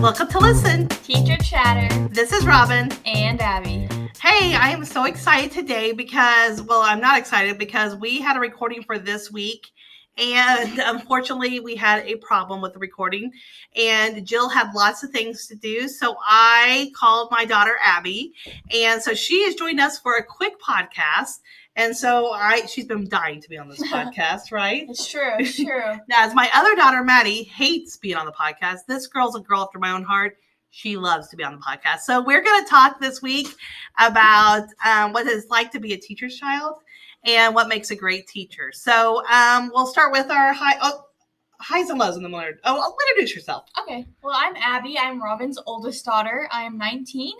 Welcome to Listen. Teacher Chatter This is Robin. and Abbey. Hey, I am so excited today because, well, I'm not excited because we had a recording for this week. And unfortunately, we had a problem with the recording, and Jill had lots of things to do. So I called my daughter Abbey, and so she has joined us for a quick podcast. And so I, she's been dying to be on this podcast, right? It's true. It's true. Now, as my other daughter, Maddie, hates being on the podcast, this girl's a girl after my own heart. She loves to be on the podcast. So, we're going to talk this week about um, what it's like to be a teacher's child and what makes a great teacher. So, um, we'll start with our high, oh, highs and lows in the morning. Oh, I'll introduce yourself. Okay. Well, I'm Abbey. I'm Robin's oldest daughter. I am 19.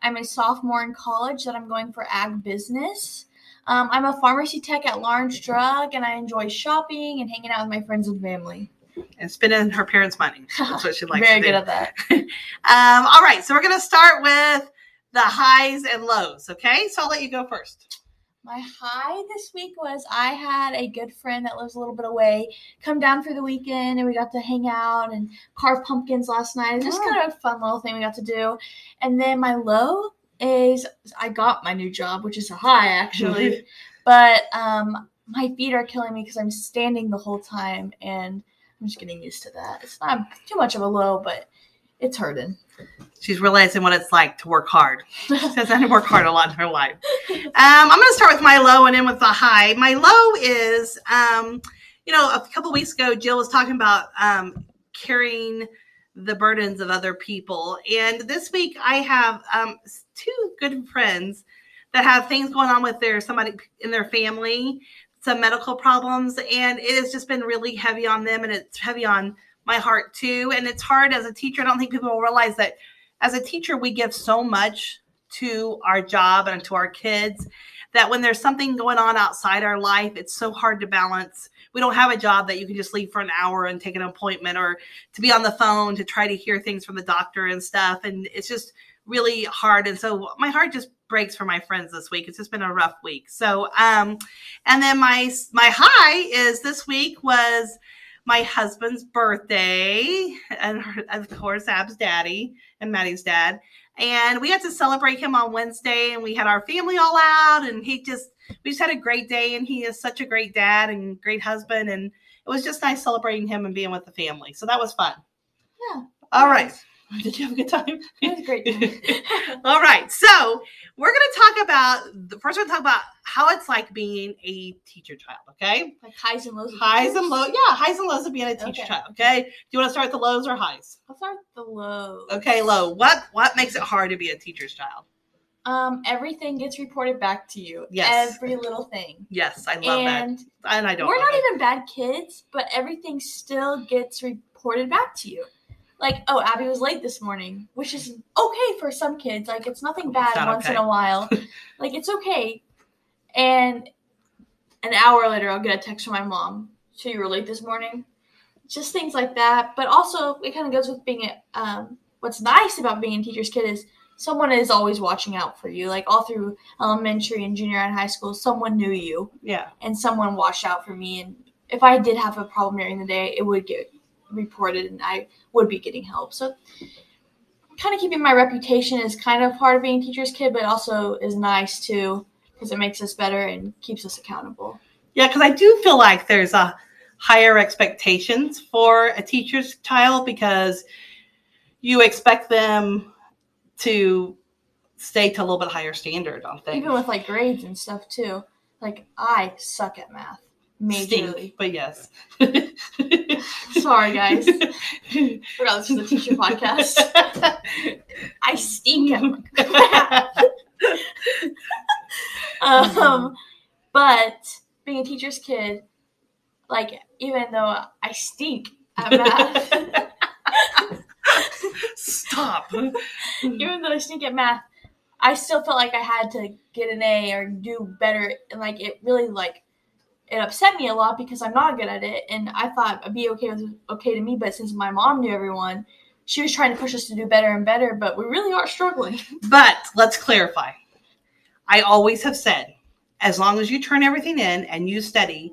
I'm a sophomore in college that I'm going for ag business. Um, I'm a pharmacy tech at Lawrence Drug, and I enjoy shopping and hanging out with my friends and family. And spending her parents' money. That's what she likes Very good at that. Um, all right. So, we're going to start with the highs and lows. Okay. So, I'll let you go first. My high this week was I had a good friend that lives a little bit away come down for the weekend and we got to hang out and carve pumpkins last night. It's just Oh. kind of a fun little thing we got to do. And then my low is I got my new job, which is a high actually. but um, my feet are killing me because I'm standing the whole time and I'm just getting used to that. It's not too much of a low, but it's hurting. She's realizing what it's like to work hard. She had to work hard a lot in her life. Um, I'm going to start with my low and end with the high. My low is, um, you know, a couple weeks ago, Jill was talking about um, carrying the burdens of other people. And this week, I have um, two good friends that have things going on with their somebody in their family, some medical problems, and it has just been really heavy on them, and it's heavy on my heart too. And it's hard as a teacher. I don't think people will realize that as a teacher, we give so much to our job and to our kids that when there's something going on outside our life, it's so hard to balance. We don't have a job that you can just leave for an hour and take an appointment or to be on the phone to try to hear things from the doctor and stuff. And it's just really hard. And so my heart just breaks for my friends this week. It's just been a rough week. So, um, and then my, my high is this week was my husband's birthday and of course Ab's daddy and Maddie's dad. And we got to celebrate him on Wednesday and we had our family all out and he just we just had a great day and he is such a great dad and great husband and it was just nice celebrating him and being with the family. So that was fun. Yeah. All right. Did you have a good time? It was great. All right. So we're going to talk about the first. We're going to talk about how it's like being a teacher child. Okay. like highs and lows. Highs and lows. Yeah, highs and lows of being a teacher Okay. child. Okay. Do you want to start with the lows or highs? I'll start with the lows. Okay, low. What what makes it hard to be a teacher's child? Um, everything gets reported back to you. Yes. Every little thing. Yes, I love and that, and I don't. we're not it. even bad kids, but everything still gets reported back to you. Like, oh, Abbey was late this morning, which is okay for some kids. Like, it's nothing bad not once in a while. like, it's okay. And an hour later, I'll get a text from my mom. So you were late this morning. Just things like that. But also, it kind of goes with being a. Um, what's nice about being a teacher's kid is someone is always watching out for you. Like all through elementary and junior and high school, someone knew you Yeah, and someone watched out for me. And if I did have a problem during the day, it would get reported and I would be getting help. So, kind of keeping my reputation is kind of part of being a teacher's kid, but also is nice too because it makes us better and keeps us accountable. yeah. Because I do feel like there's a higher expectations for a teacher's child because you expect them to stay to a little bit higher standard on things. Even with like grades and stuff too. Like, I suck at math. Majorly. Stink, but yes. Sorry, guys. Forgot this was a teacher podcast. I stink um, but being a teacher's kid, like even though I stink at math, Stop. even though I stink at math, I still felt like I had to get an A or do better, and like it really like it upset me a lot because I'm not good at it, and I thought it'd be okay with okay to me, but since my mom knew everyone, she was trying to push us to do better and better, but we really are struggling. But let's clarify. I always have said, as long as you turn everything in and you study,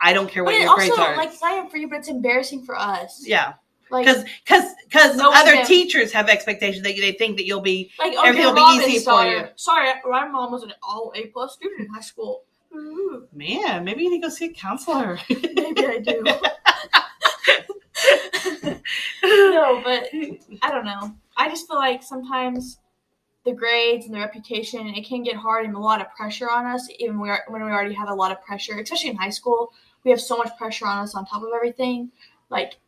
I don't care what But your also grades are. like it's not even for you, but it's embarrassing for us. yeah. Like, because because because No other can- teachers have expectations that they think that you'll be like everything okay, will be easy for you. Sorry, my mom was an all A plus student in high school. Ooh, man maybe you need to go see a counselor Maybe I do. no, but I don't know. I just feel like sometimes the grades and the reputation it can get hard and a lot of pressure on us. Even we are, when we already have a lot of pressure, especially in high school, we have so much pressure on us on top of everything, like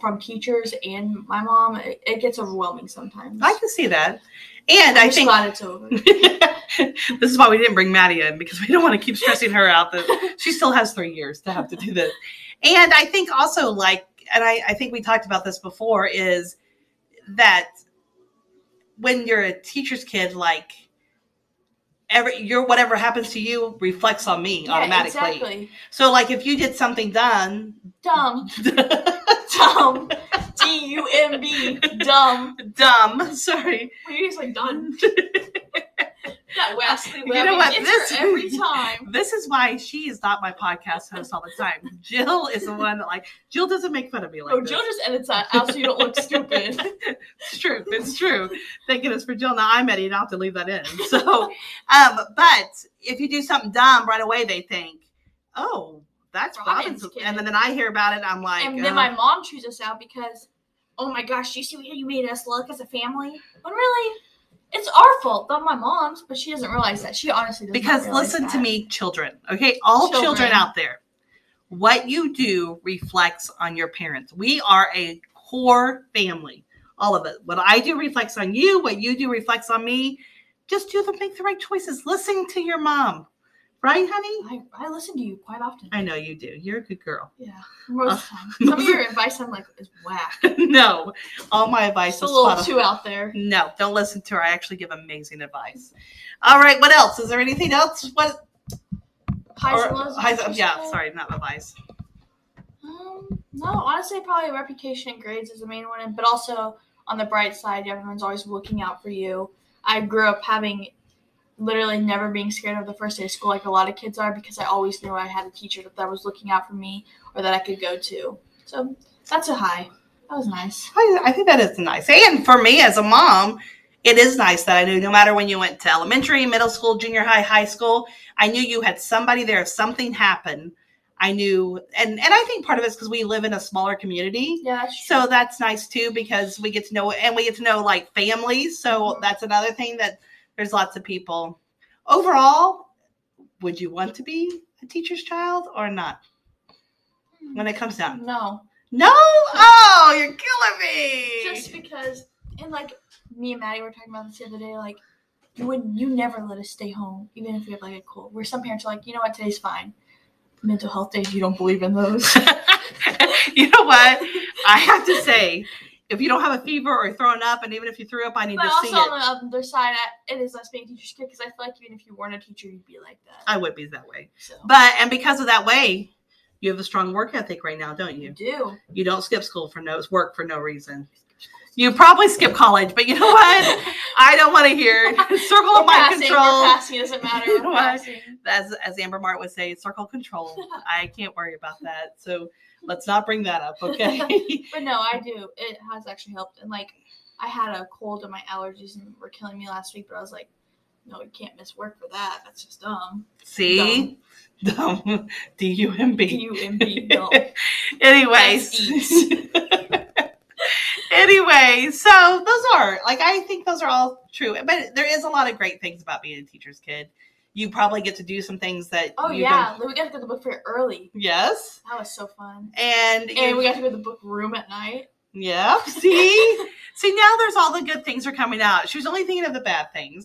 from teachers and my mom. It, it gets overwhelming sometimes. I can see that and I'm I think glad it's over. this is why we didn't bring Maddie in because we don't want to keep stressing her out that she still has three years to have to do this. And I think also like, and I, I think we talked about this before, is that when you're a teacher's kid, like every your whatever happens to you reflects on me Yeah, automatically. exactly. So like if you did something done, Dumb, dumb, D U M B, dumb. dumb, sorry, you're just like done. That Wesley You know what? This- every time. This is why she is not my podcast host all the time. Jill is the one that like Jill doesn't make fun of me like Oh, this. Jill just edits that out so you don't look stupid. it's true. It's true. Thank goodness for Jill. Now I'm Eddie, and I have to leave that in. So, um, but if you do something dumb right away, they think, "Oh, that's Robin's Robin's," and then, then I hear about it. I'm like, and then my mom chews us out because, oh my gosh, you see how you made us look as a family? When really, it's our fault, not my mom's. But she doesn't realize that. She honestly doesn't. because listen to me, children. Okay, all children. Children. out there, what you do reflects on your parents. We are a core family. All of it. What I do reflects on you. What you do reflects on me. Just do the make the right choices. Listen to your mom, right, honey? I, I listen to you quite often. I know you do. You're a good girl. Yeah, most of the time. Uh, Some of your advice I'm like is whack. no, all my advice It's a is little spot too out there. No, don't listen to her. I actually give amazing advice. All right, what else? Is there anything else? What? Highs or- and lows. highs- yeah, sorry, not advice. Um, no, honestly, probably reputation and grades is the main one, but also on the bright side, everyone's always looking out for you. I grew up having literally never being scared of the first day of school like a lot of kids are because I always knew I had a teacher that was looking out for me or that I could go to. So that's a high. That was nice. I, I think that is nice. And for me as a mom, it is nice that I knew no matter when you went to elementary, middle school, junior high, high school, I knew you had somebody there. If something happened, I knew, and and I think part of it's because we live in a smaller community. Yeah, that's true. So that's nice too because we get to know and we get to know like families. So Mhm. that's another thing that there's lots of people. Overall, would you want to be a teacher's child or not? When it comes down, no, no. Oh, you're killing me. just because, and like me and Maddie were talking about this the other day, like you would you never let us stay home even if we have like a cold. Where some parents are like, you know what, today's fine. Mental health days, you don't believe in those. you know what? I have to say, if you don't have a fever or throwing up, and even if you threw up, I need But to see it. also on the other side, I- it is us being teacher's kid because I feel like even if you weren't a teacher, you'd be like that. I would be that way, So but and because of that way, you have a strong work ethic right now, don't you you? do. You don't skip school for no work for no reason. You probably skip college, but you know what? I don't want to hear. Circle We're of my passing, control. Passing. Doesn't matter. You know what? As as Amber Mart would say, circle control. I can't worry about that. So let's not bring that up, okay? But no, I do. It has actually helped. And like, I had a cold and my allergies and were killing me last week. But I was like, no, you can't miss work for that. That's just dumb. See, dumb. D U M D B. U M B. No. Anyways. anyway, so those are like I think those are all true, but there is a lot of great things about being a teacher's kid. You probably get to do some things that Oh yeah, we got to go to the book fair early. yes, That was so fun. and And you- we got to go to the book room at night. yeah. See, see now there's all the good things are coming out. She was only thinking of the bad things,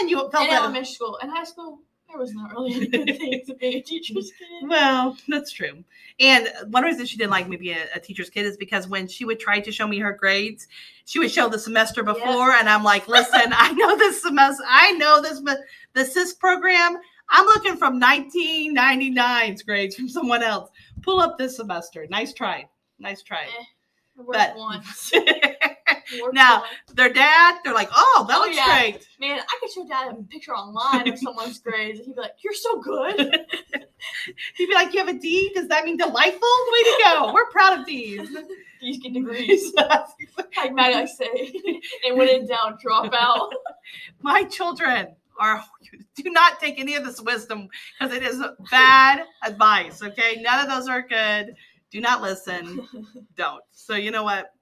and you felt in that. elementary school and high school, there was not really any good things of being a teacher's kid. Well, that's true. And one reason she didn't like me being a, a teacher's kid is because when she would try to show me her grades, she would show the semester before, and I'm like, "Listen, I know this semester, I know this me- the SIS program. I'm looking from 1999's grades from someone else. Pull up this semester. Nice try, nice try." Eh, But once. Now- once. their dad, they're like, "Oh, that Oh, looks yeah. great." Man, I could show Dad a picture online of someone's grades, and he'd be like, "You're so good." He'd be like, "You have a D? Does that mean delightful? Way to go! We're proud of D's." these get degrees. like likes to say, and when in doubt, drop out. My children do not take any of this wisdom because it is bad advice. Okay, none of those are good. Do not listen. Don't. So you know what?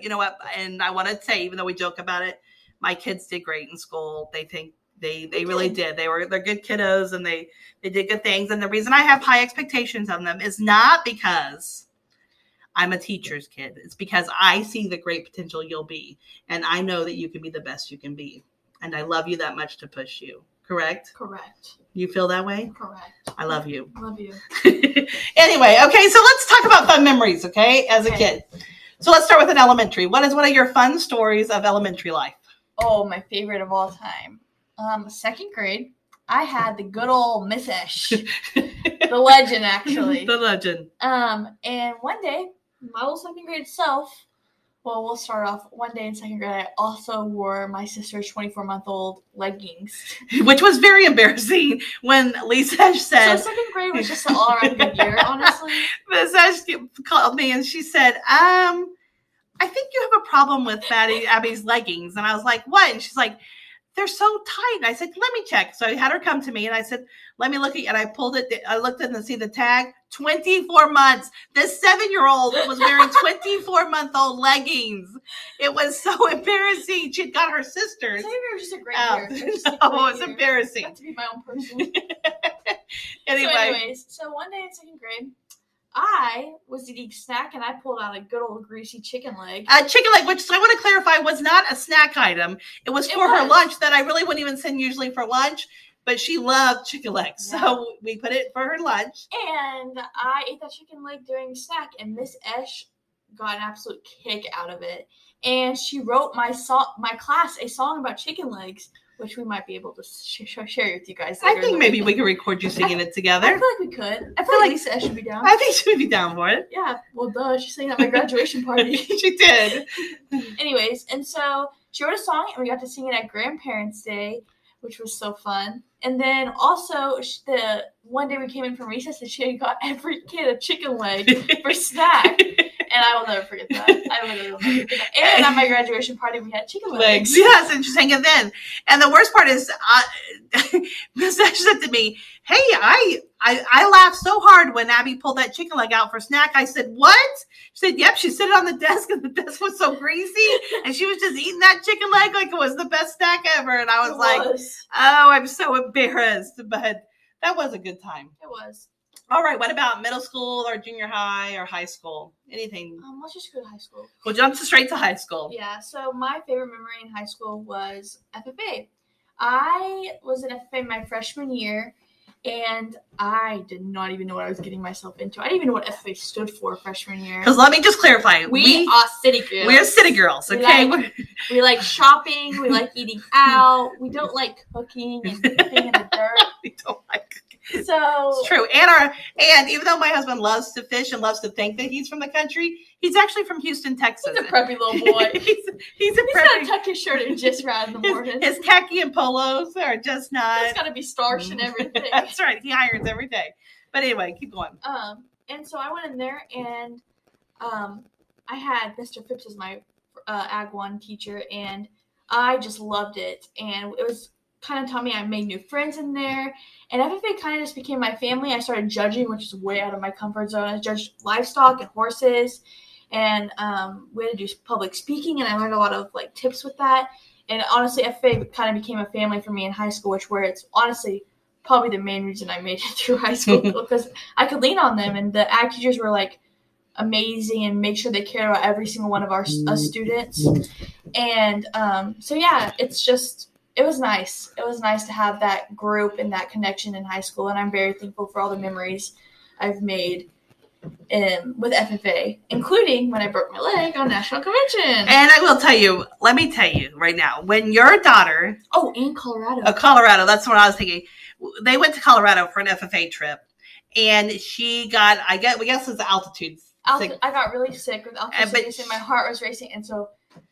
You know what? And I want to say, even though we joke about it, my kids did great in school. They think they they really did. They were they're good kiddos and they they did good things. And the reason I have high expectations on them is not because I'm a teacher's kid. It's because I see the great potential you'll be, and I know that you can be the best you can be. And I love you that much to push you. Correct? Correct. You feel that way? Correct. I love you. Love you. anyway, okay, so let's talk about fun memories, okay, as a kid. So let's start with an elementary. What is one of your fun stories of elementary life? Oh, my favorite of all time. Um, second grade, I had the good old Miss Esh, the legend actually. the legend. Um, and one day, my little second grade self, well, we'll start off one day in second grade. I also wore my sister's 24 month old leggings. Which was very embarrassing when Lisa So said, second grade was just an all around good year, honestly. Ash called me and she said, um, I think you have a problem with Maddie Abbey's leggings. And I was like, what? And she's like, they're so tight. And I said, let me check. So I had her come to me and I said, let me look at And I pulled it. I looked at it and see the tag 24 months. The seven year old was wearing 24 month old leggings. It was so embarrassing. She'd got her sisters. Grade was just a great out. year. It was just a Oh, it's year. embarrassing. To be my own person. Anyway, So, anyways, so one day in second grade, I was eating snack and I pulled out a good old greasy chicken leg. uh, chicken leg, which I want to clarify was not a snack item. It was It for her lunch that I really wouldn't even send usually for lunch, but she loved chicken legs. Yeah. So we put it for her lunch. And I ate that chicken leg during snack, and Miss Esh got an absolute kick out of it. And she wrote my song, my class a song about chicken legs, which we might be able to sh- sh- share with you guys. I think maybe week. we can record you singing it together. I feel like we could. I feel like Lisa should be down. I think she would be down for it. yeah, well, duh, she sang at my graduation party. she did. Anyways, and so she wrote a song, and we got to sing it at Grandparents' Day, which was so fun. And then also the one day we came in from recess, and she got every kid a chicken leg for snack, and I will never forget that. I literally will never forget that. And at my graduation party, we had chicken legs. legs. Yes, and she sang it then. And the worst part is, uh, Miss said to me, "Hey, I, I I laughed so hard when Abbey pulled that chicken leg out for snack." I said, "What?" She said, "Yep." She sit on the desk, and the desk was so greasy, and she was just eating that chicken leg like it was the best snack ever. And I was It like, was. "Oh, I'm so embarrassed," but that was a good time. It was. All right, what about middle school or junior high or high school? Anything? Um, let's just go to high school. We'll jump straight to high school. Yeah, so my favorite memory in high school was FFA. I was in FFA my freshman year, and I did not even know what I was getting myself into. I didn't even know what FFA stood for freshman year. Because let me just clarify, We, we, are city girls. we're city girls, We okay? like- We like shopping. We like eating out. We don't like cooking and being in the dirt. we don't like So It's true. And our and even though my husband loves to fish and loves to think that he's from the country, he's actually from Houston, Texas. he's a preppy little boy. he's, he's a He's preppy. gonna tuck his shirt in just right in the morning. His, his khaki and polos are just not. He's gotta be starched and everything. That's right. He irons every day. But anyway, keep going. Um, and so I went in there and um, I had Mr. Phipps as my uh, Ag 1 teacher, and I just loved it. And it was kind of taught me I made new friends in there. And FFA kind of just became my family. I started judging, which is way out of my comfort zone. I judged livestock and horses, and um, we had to do public speaking, and I learned a lot of like tips with that. And honestly, FFA kind of became a family for me in high school, which where it's honestly probably the main reason I made it through high school because I could lean on them, and the ag teachers were like amazing and make sure they care about every single one of our us students. And um, so yeah, it's just it was nice. It was nice to have that group and that connection in high school, and I'm very thankful for all the memories I've made um, with FFA, including when I broke my leg on national convention. And I will tell you, let me tell you right now, when your daughter, oh, in Colorado. uh, Colorado, that's what I was thinking. They went to Colorado for an FFA trip, and she got, I guess, we guess it's altitude. Alti- I got really sick with altitude but sickness and my heart was racing. And so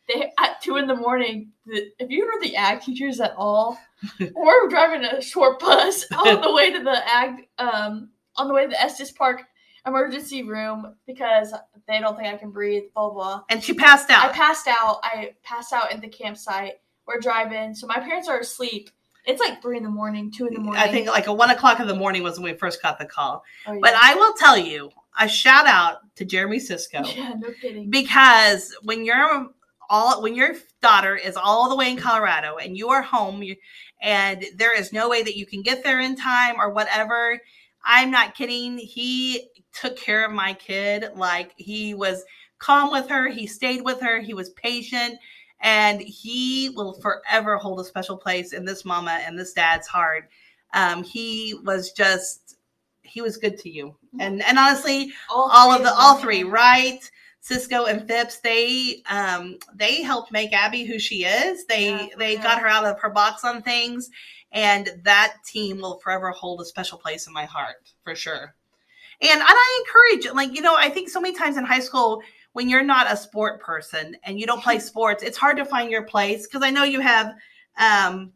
they at two in the morning, the, if you know the ag teachers at all, we're driving a short bus on the way to the ag, um, on the way to the Estes Park, emergency room because they don't think I can breathe. Blah blah. And she passed out. I passed out. I passed out in the campsite. We're driving, so my parents are asleep. It's like three in the morning, two in the morning. I think like a one o'clock in the morning was when we first got the call. Oh, yeah. But I will tell you, a shout out to Jeremy Cisco yeah, no kidding. because when you're all when your daughter is all the way in Colorado and you are home and there is no way that you can get there in time or whatever, I'm not kidding. He took care of my kid like he was calm with her. He stayed with her. He was patient. And he will forever hold a special place in this mama and this dad's heart. Um, he was just, he was good to you. And and honestly, all of the all three right cisco and phipps they um they helped make abbey who she is they Yeah, they yeah. got her out of her box on things and that team will forever hold a special place in my heart for sure and, and i encourage like you know i think so many times in high school when you're not a sport person and you don't play sports it's hard to find your place because i know you have um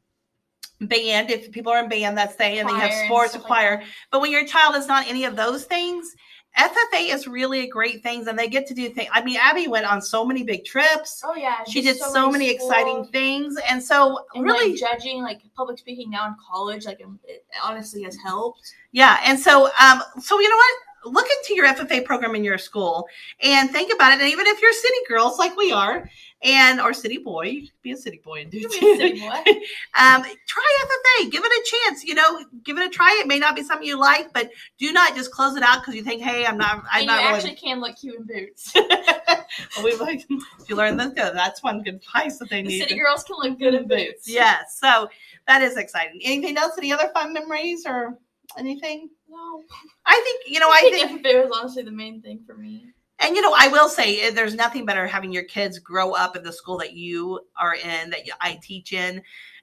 band if people are in band that's they and they Choir have sports like choir that. but when your child is not any of those things, FFA is really a great things, and they get to do things. I mean, Abbey went on so many big trips. Oh yeah, She did so, many exciting things, and so And really, like judging, like public speaking now in college, like um, it honestly has helped. yeah. And so, um, so you know what? Look into your FFA program in your school and think about it. And even if you're city girls like we are, and or city boy, you could be a city boy and do it can be a too. city boy. um, try FFA. Give it a chance. You know, give it a try. It may not be something you like, but do not just close it out because you think, "Hey, I'm not. I'm and not you really." actually can look cute in boots. well, we like if you learn this. That's one good advice that they The need. city girls can look good in boots. Yes, so that is exciting. Anything else? Any other fun memories or anything? No, I think you know. I I think think, FFA was honestly the main thing for me. And you know, I will say, eh, there's nothing better having your kids grow up in the school that you are in, that I teach in.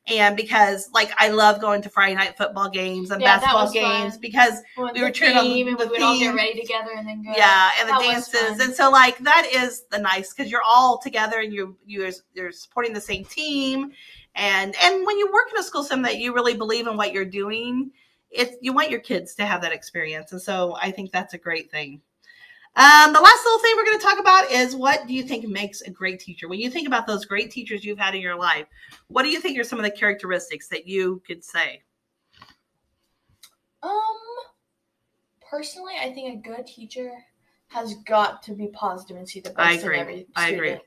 And because, like, I love going to Friday night football games and Yeah, basketball games fun. because We were cheering on theme, and we would all get ready together and then go. yeah and the That was dances and so like that is the nice because you're all together and you you're you're supporting the same team and and when you work in a school system that you really believe in what you're doing it's you want your kids to have that experience and so i think that's a great thing um, the last little thing we're going to talk about is what do you think makes a great teacher when you think about those great teachers you've had in your life what do you think are some of the characteristics that you could say Um, personally, I think a good teacher has got to be positive and see the best I agree. in every student. I agree.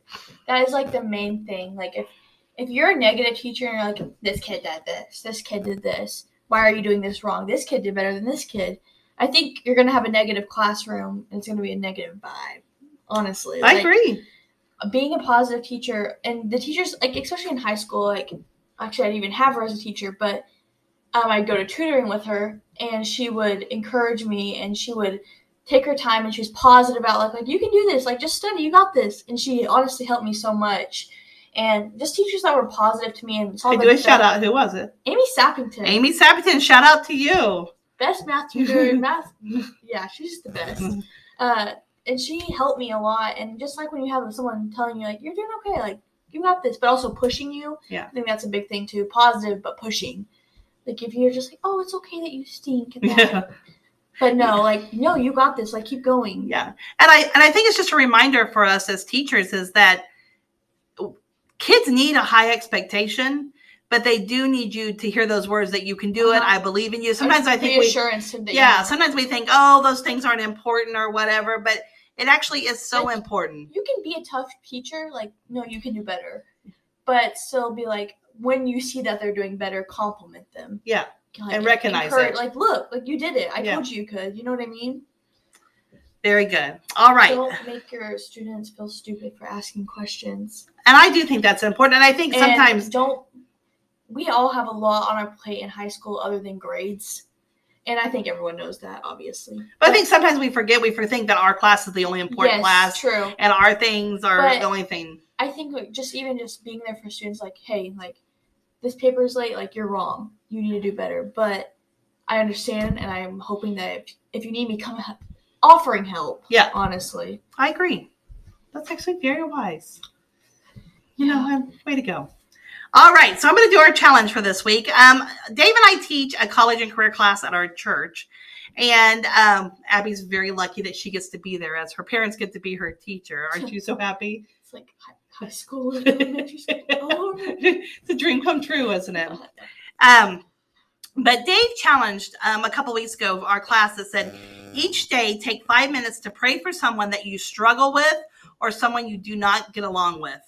That is like the main thing. Like if if you're a negative teacher and you're like, this kid did this, this kid did this, why are you doing this wrong? This kid did better than this kid. I think you're gonna have a negative classroom and it's gonna be a negative vibe. Honestly, i Like, agree. being a positive teacher and the teachers like especially in high school like actually i didn't even have her as a teacher but um, i'd go to tutoring with her and she would encourage me and she would take her time and she was positive about like like you can do this like just study you got this. And she honestly helped me so much. And just teachers that were positive to me and saw i do a shout out who was it? Amy sappington. Amy sappington shout out to you best math tutor in math yeah she's just the best uh, and she helped me a lot. And just like when you have someone telling you like you're doing okay, like you got this, but also pushing you. Yeah. I think that's a big thing too. Positive, but pushing. Like if you're just like, oh, it's okay that you stink, and yeah but no, like no, you got this. Like keep going. Yeah. And I and I think it's just a reminder for us as teachers is that kids need a high expectation, but they do need you to hear those words that you can do it. Uh-huh. I believe in you. Sometimes I think reassurance you Yeah, sometimes we think, "Oh, those things aren't important or whatever," but it actually is so Like, important. you can be a tough teacher. Like no, you can do better, but still be like when you see that they're doing better, compliment them. Yeah. Like, And recognize encourage- it. Like look, like you did it. I Yeah. told you you could. You know what I mean? Very good. All right. Don't make your students feel stupid for asking questions. And I do think that's important. And I think And sometimes don't. We all have a lot on our plate in high school other than grades, and I think everyone knows that, obviously. but I think sometimes we forget we think that our class is the only important yes, class true. and our things are But- the only thing. I think like, just even just being there for students, like, hey, like this paper's late, like you're wrong. You need to do better. But I understand, and I'm hoping that if, if you need me, come he- offering help. Yeah. honestly. I agree. That's actually very wise. You know, um, way to go. All right, so I'm going to do our challenge for this week. Um, Dave and I teach a college and career class at our church, And um, Abbey's very lucky that she gets to be there as her parents get to be her teacher. Aren't you so happy? It's like high, school, elementary school. Oh, it's a dream come true, isn't it? Um, but Dave challenged um, a couple weeks ago our class that said each day take five minutes to pray for someone that you struggle with or someone you do not get along with.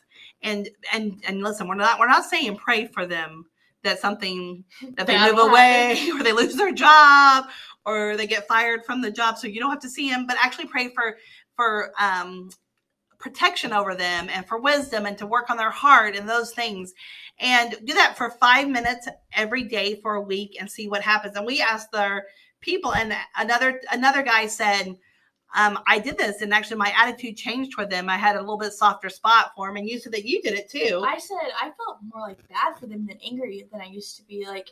And and and listen, we're not we're not saying pray for them that something that they Bad move away or they lose their job or they get fired from the job so you don't have to see them but actually pray for for um protection over them and for wisdom and to work on their heart and those things. And do that for five minutes every day for a week and see what happens. And we asked our people and another another guy said um, I did this, and actually my attitude changed toward them. I had a little bit softer spot for them, and you said that you did it too. I said I felt more like bad for them than angry than I used to be. Like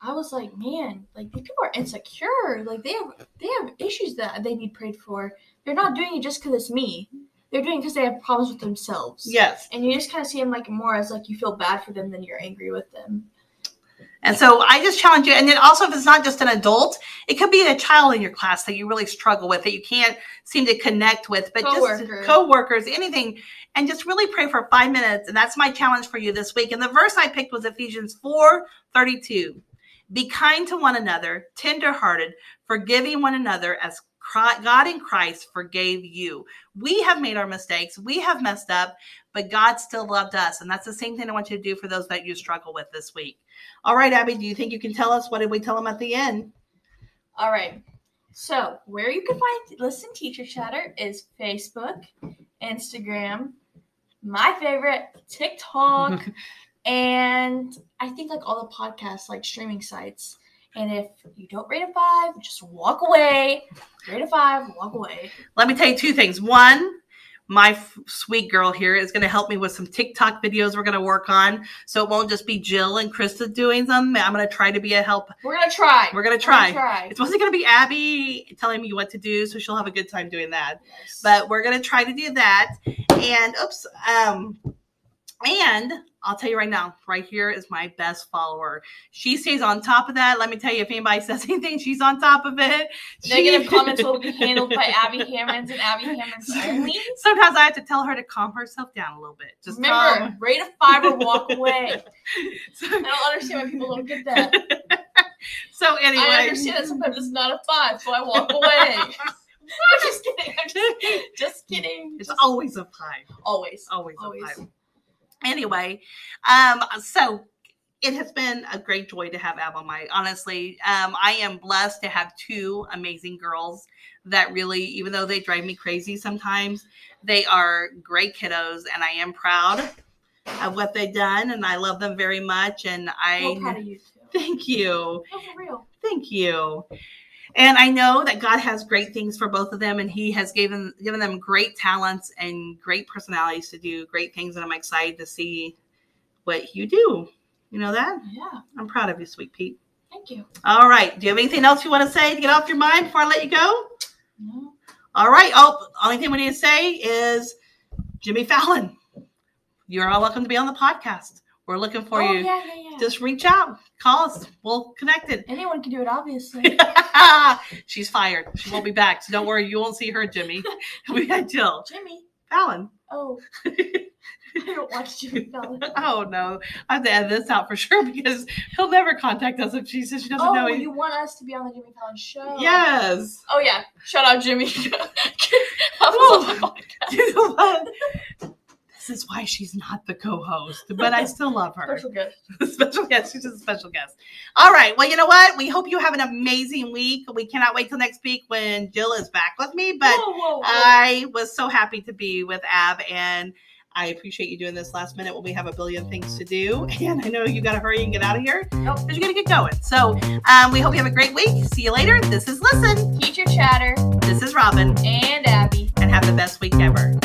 I was like, man, like these people are insecure. Like they have they have issues that they need prayed for. They're not doing it just because it's me. They're doing it because they have problems with themselves. yes, And you just kind of see them like more as like you feel bad for them than you're angry with them. And so I just challenge you. And then also, if it's not just an adult, it could be a child in your class that you really struggle with, that you can't seem to connect with, but Coworker. just coworkers, anything, and just really pray for five minutes. And that's my challenge for you this week. And the verse I picked was Ephesians four thirty two. Be kind to one another, tenderhearted, forgiving one another as God in Christ forgave you. We have made our mistakes. We have messed up, but God still loved us. And that's the same thing I want you to do for those that you struggle with this week. All right, Abbey, do you think you can tell us what did we tell them at the end? All right. So where you can find listen teacher chatter is Facebook, Instagram, my favorite TikTok, and I think like all the podcasts like streaming sites. And if you don't rate a five, just walk away. Rate a five, walk away. Let me tell you two things. One, my f- sweet girl here is going to help me with some TikTok videos we're going to work on. So it won't just be Jill and Krista doing them. I'm going to try to be a help. We're gonna try. We're going to try. try. It's mostly going to be Abbey telling me what to do, so she'll have a good time doing that. Yes. But we're going to try to do that. And oops, um, and I'll tell you right now, right here is my best follower. She stays on top of that. Let me tell you, if anybody says anything, she's on top of it. Negative comments will be handled by Abbey Hammons and Abbey Hammons only. Sometimes I have to tell her to calm herself down a little bit. Just Remember, calm. rate a five or walk away. So, I don't understand why people don't get that. so anyway, I understand that sometimes it's not a five, so I walk away. I'm just kidding. I'm just, just kidding. it's Just always a five. always. Always, Always. a five. Anyway, um, so it has been a great joy to have Ab on my. Honestly, um, I am blessed to have two amazing girls that really, even though they drive me crazy sometimes, they are great kiddos, and I am proud of what they've done, and I love them very much. And I of you thank you. No, for real. Thank you. And I know that God has great things for both of them, and He has given given them great talents and great personalities to do great things. And I'm excited to see what you do. You know that? Yeah. I'm proud of you, sweet Pete. Thank you. All right. Do you have anything else you want to say to get off your mind before I let you go? No. All right. Oh, only thing we need to say is Jimmy Fallon. You're all welcome to be on the podcast. We're looking for oh, you. Yeah, yeah, yeah. Just reach out, call us. We'll connect it. Anyone can do it, obviously. She's fired. She won't be back. So don't worry, you won't see her, Jimmy. We got Jill. Jimmy. Fallon. Oh. I don't watch Jimmy Fallon. Oh no. I have to edit this out for sure because he'll never contact us if she says she doesn't Oh, know you want us to be on the Jimmy Fallon show? Yes. Oh yeah. Shout out Jimmy. Have us Oh. on the podcast. You know what? This is why she's not the co-host, but I still love her. Special guest. special guest. She's just a special guest. All right. Well, you know what? We hope you have an amazing week. We cannot wait till next week when Jill is back with me. But whoa, whoa, whoa. I was so happy to be with Ab, and I appreciate you doing this last minute when we have a billion things to do. And I know you got to hurry and get out of here Nope. because you got to get going. So um, we hope you have a great week. See you later. This is Listen. Teacher chatter This is Robin, and Abbey. and have the best week ever.